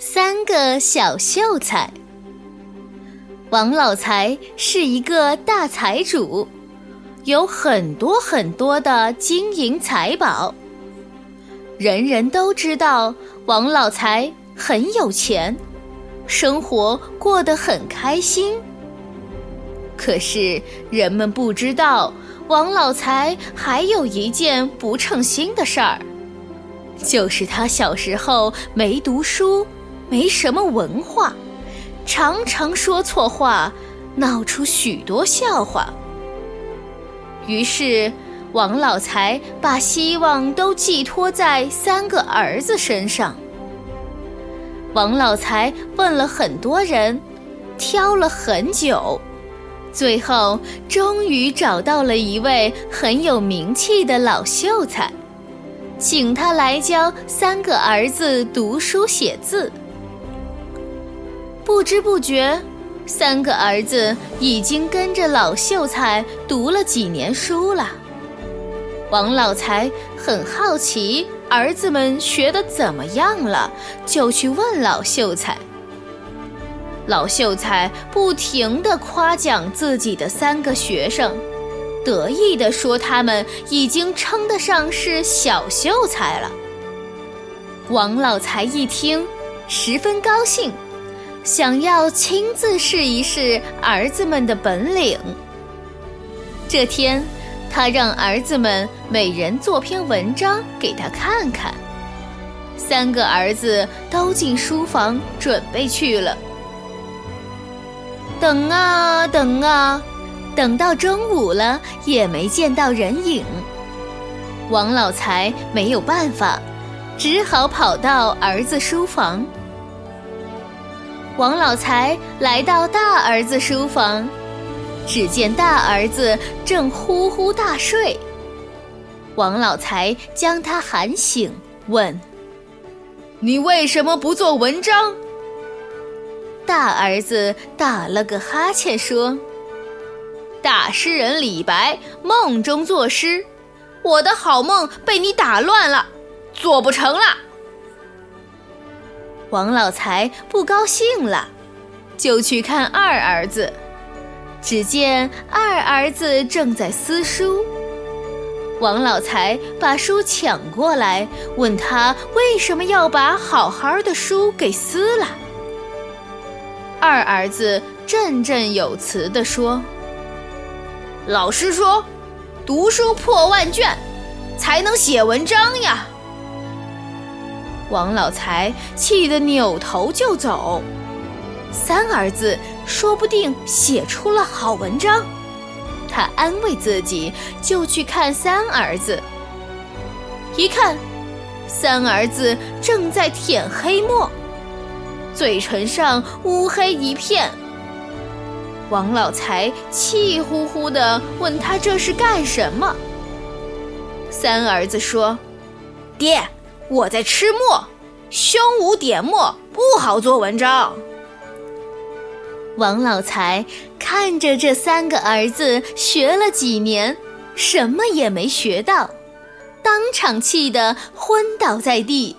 三个小秀才。王老财是一个大财主，有很多很多的金银财宝。人人都知道王老财很有钱，生活过得很开心。可是人们不知道，王老财还有一件不称心的事儿，就是他小时候没读书。没什么文化，常常说错话，闹出许多笑话。于是，王老财把希望都寄托在三个儿子身上。王老财问了很多人，挑了很久，最后终于找到了一位很有名气的老秀才，请他来教三个儿子读书写字。不知不觉，三个儿子已经跟着老秀才读了几年书了。王老财很好奇儿子们学的怎么样了，就去问老秀才。老秀才不停地夸奖自己的三个学生，得意地说他们已经称得上是小秀才了。王老财一听，十分高兴。想要亲自试一试儿子们的本领。这天，他让儿子们每人做篇文章给他看看。三个儿子都进书房准备去了。等啊等啊，等到中午了也没见到人影。王老财没有办法，只好跑到儿子书房。王老财来到大儿子书房，只见大儿子正呼呼大睡。王老财将他喊醒，问：“你为什么不做文章？”大儿子打了个哈欠，说：“大诗人李白梦中作诗，我的好梦被你打乱了，做不成了。”王老财不高兴了，就去看二儿子。只见二儿子正在撕书，王老财把书抢过来，问他为什么要把好好的书给撕了。二儿子振振有词地说：“老师说，读书破万卷，才能写文章呀。”王老财气得扭头就走，三儿子说不定写出了好文章，他安慰自己，就去看三儿子。一看，三儿子正在舔黑墨，嘴唇上乌黑一片。王老财气呼呼地问他这是干什么？三儿子说：“爹。”我在吃墨，胸无点墨不好做文章。王老财看着这三个儿子学了几年，什么也没学到，当场气得昏倒在地。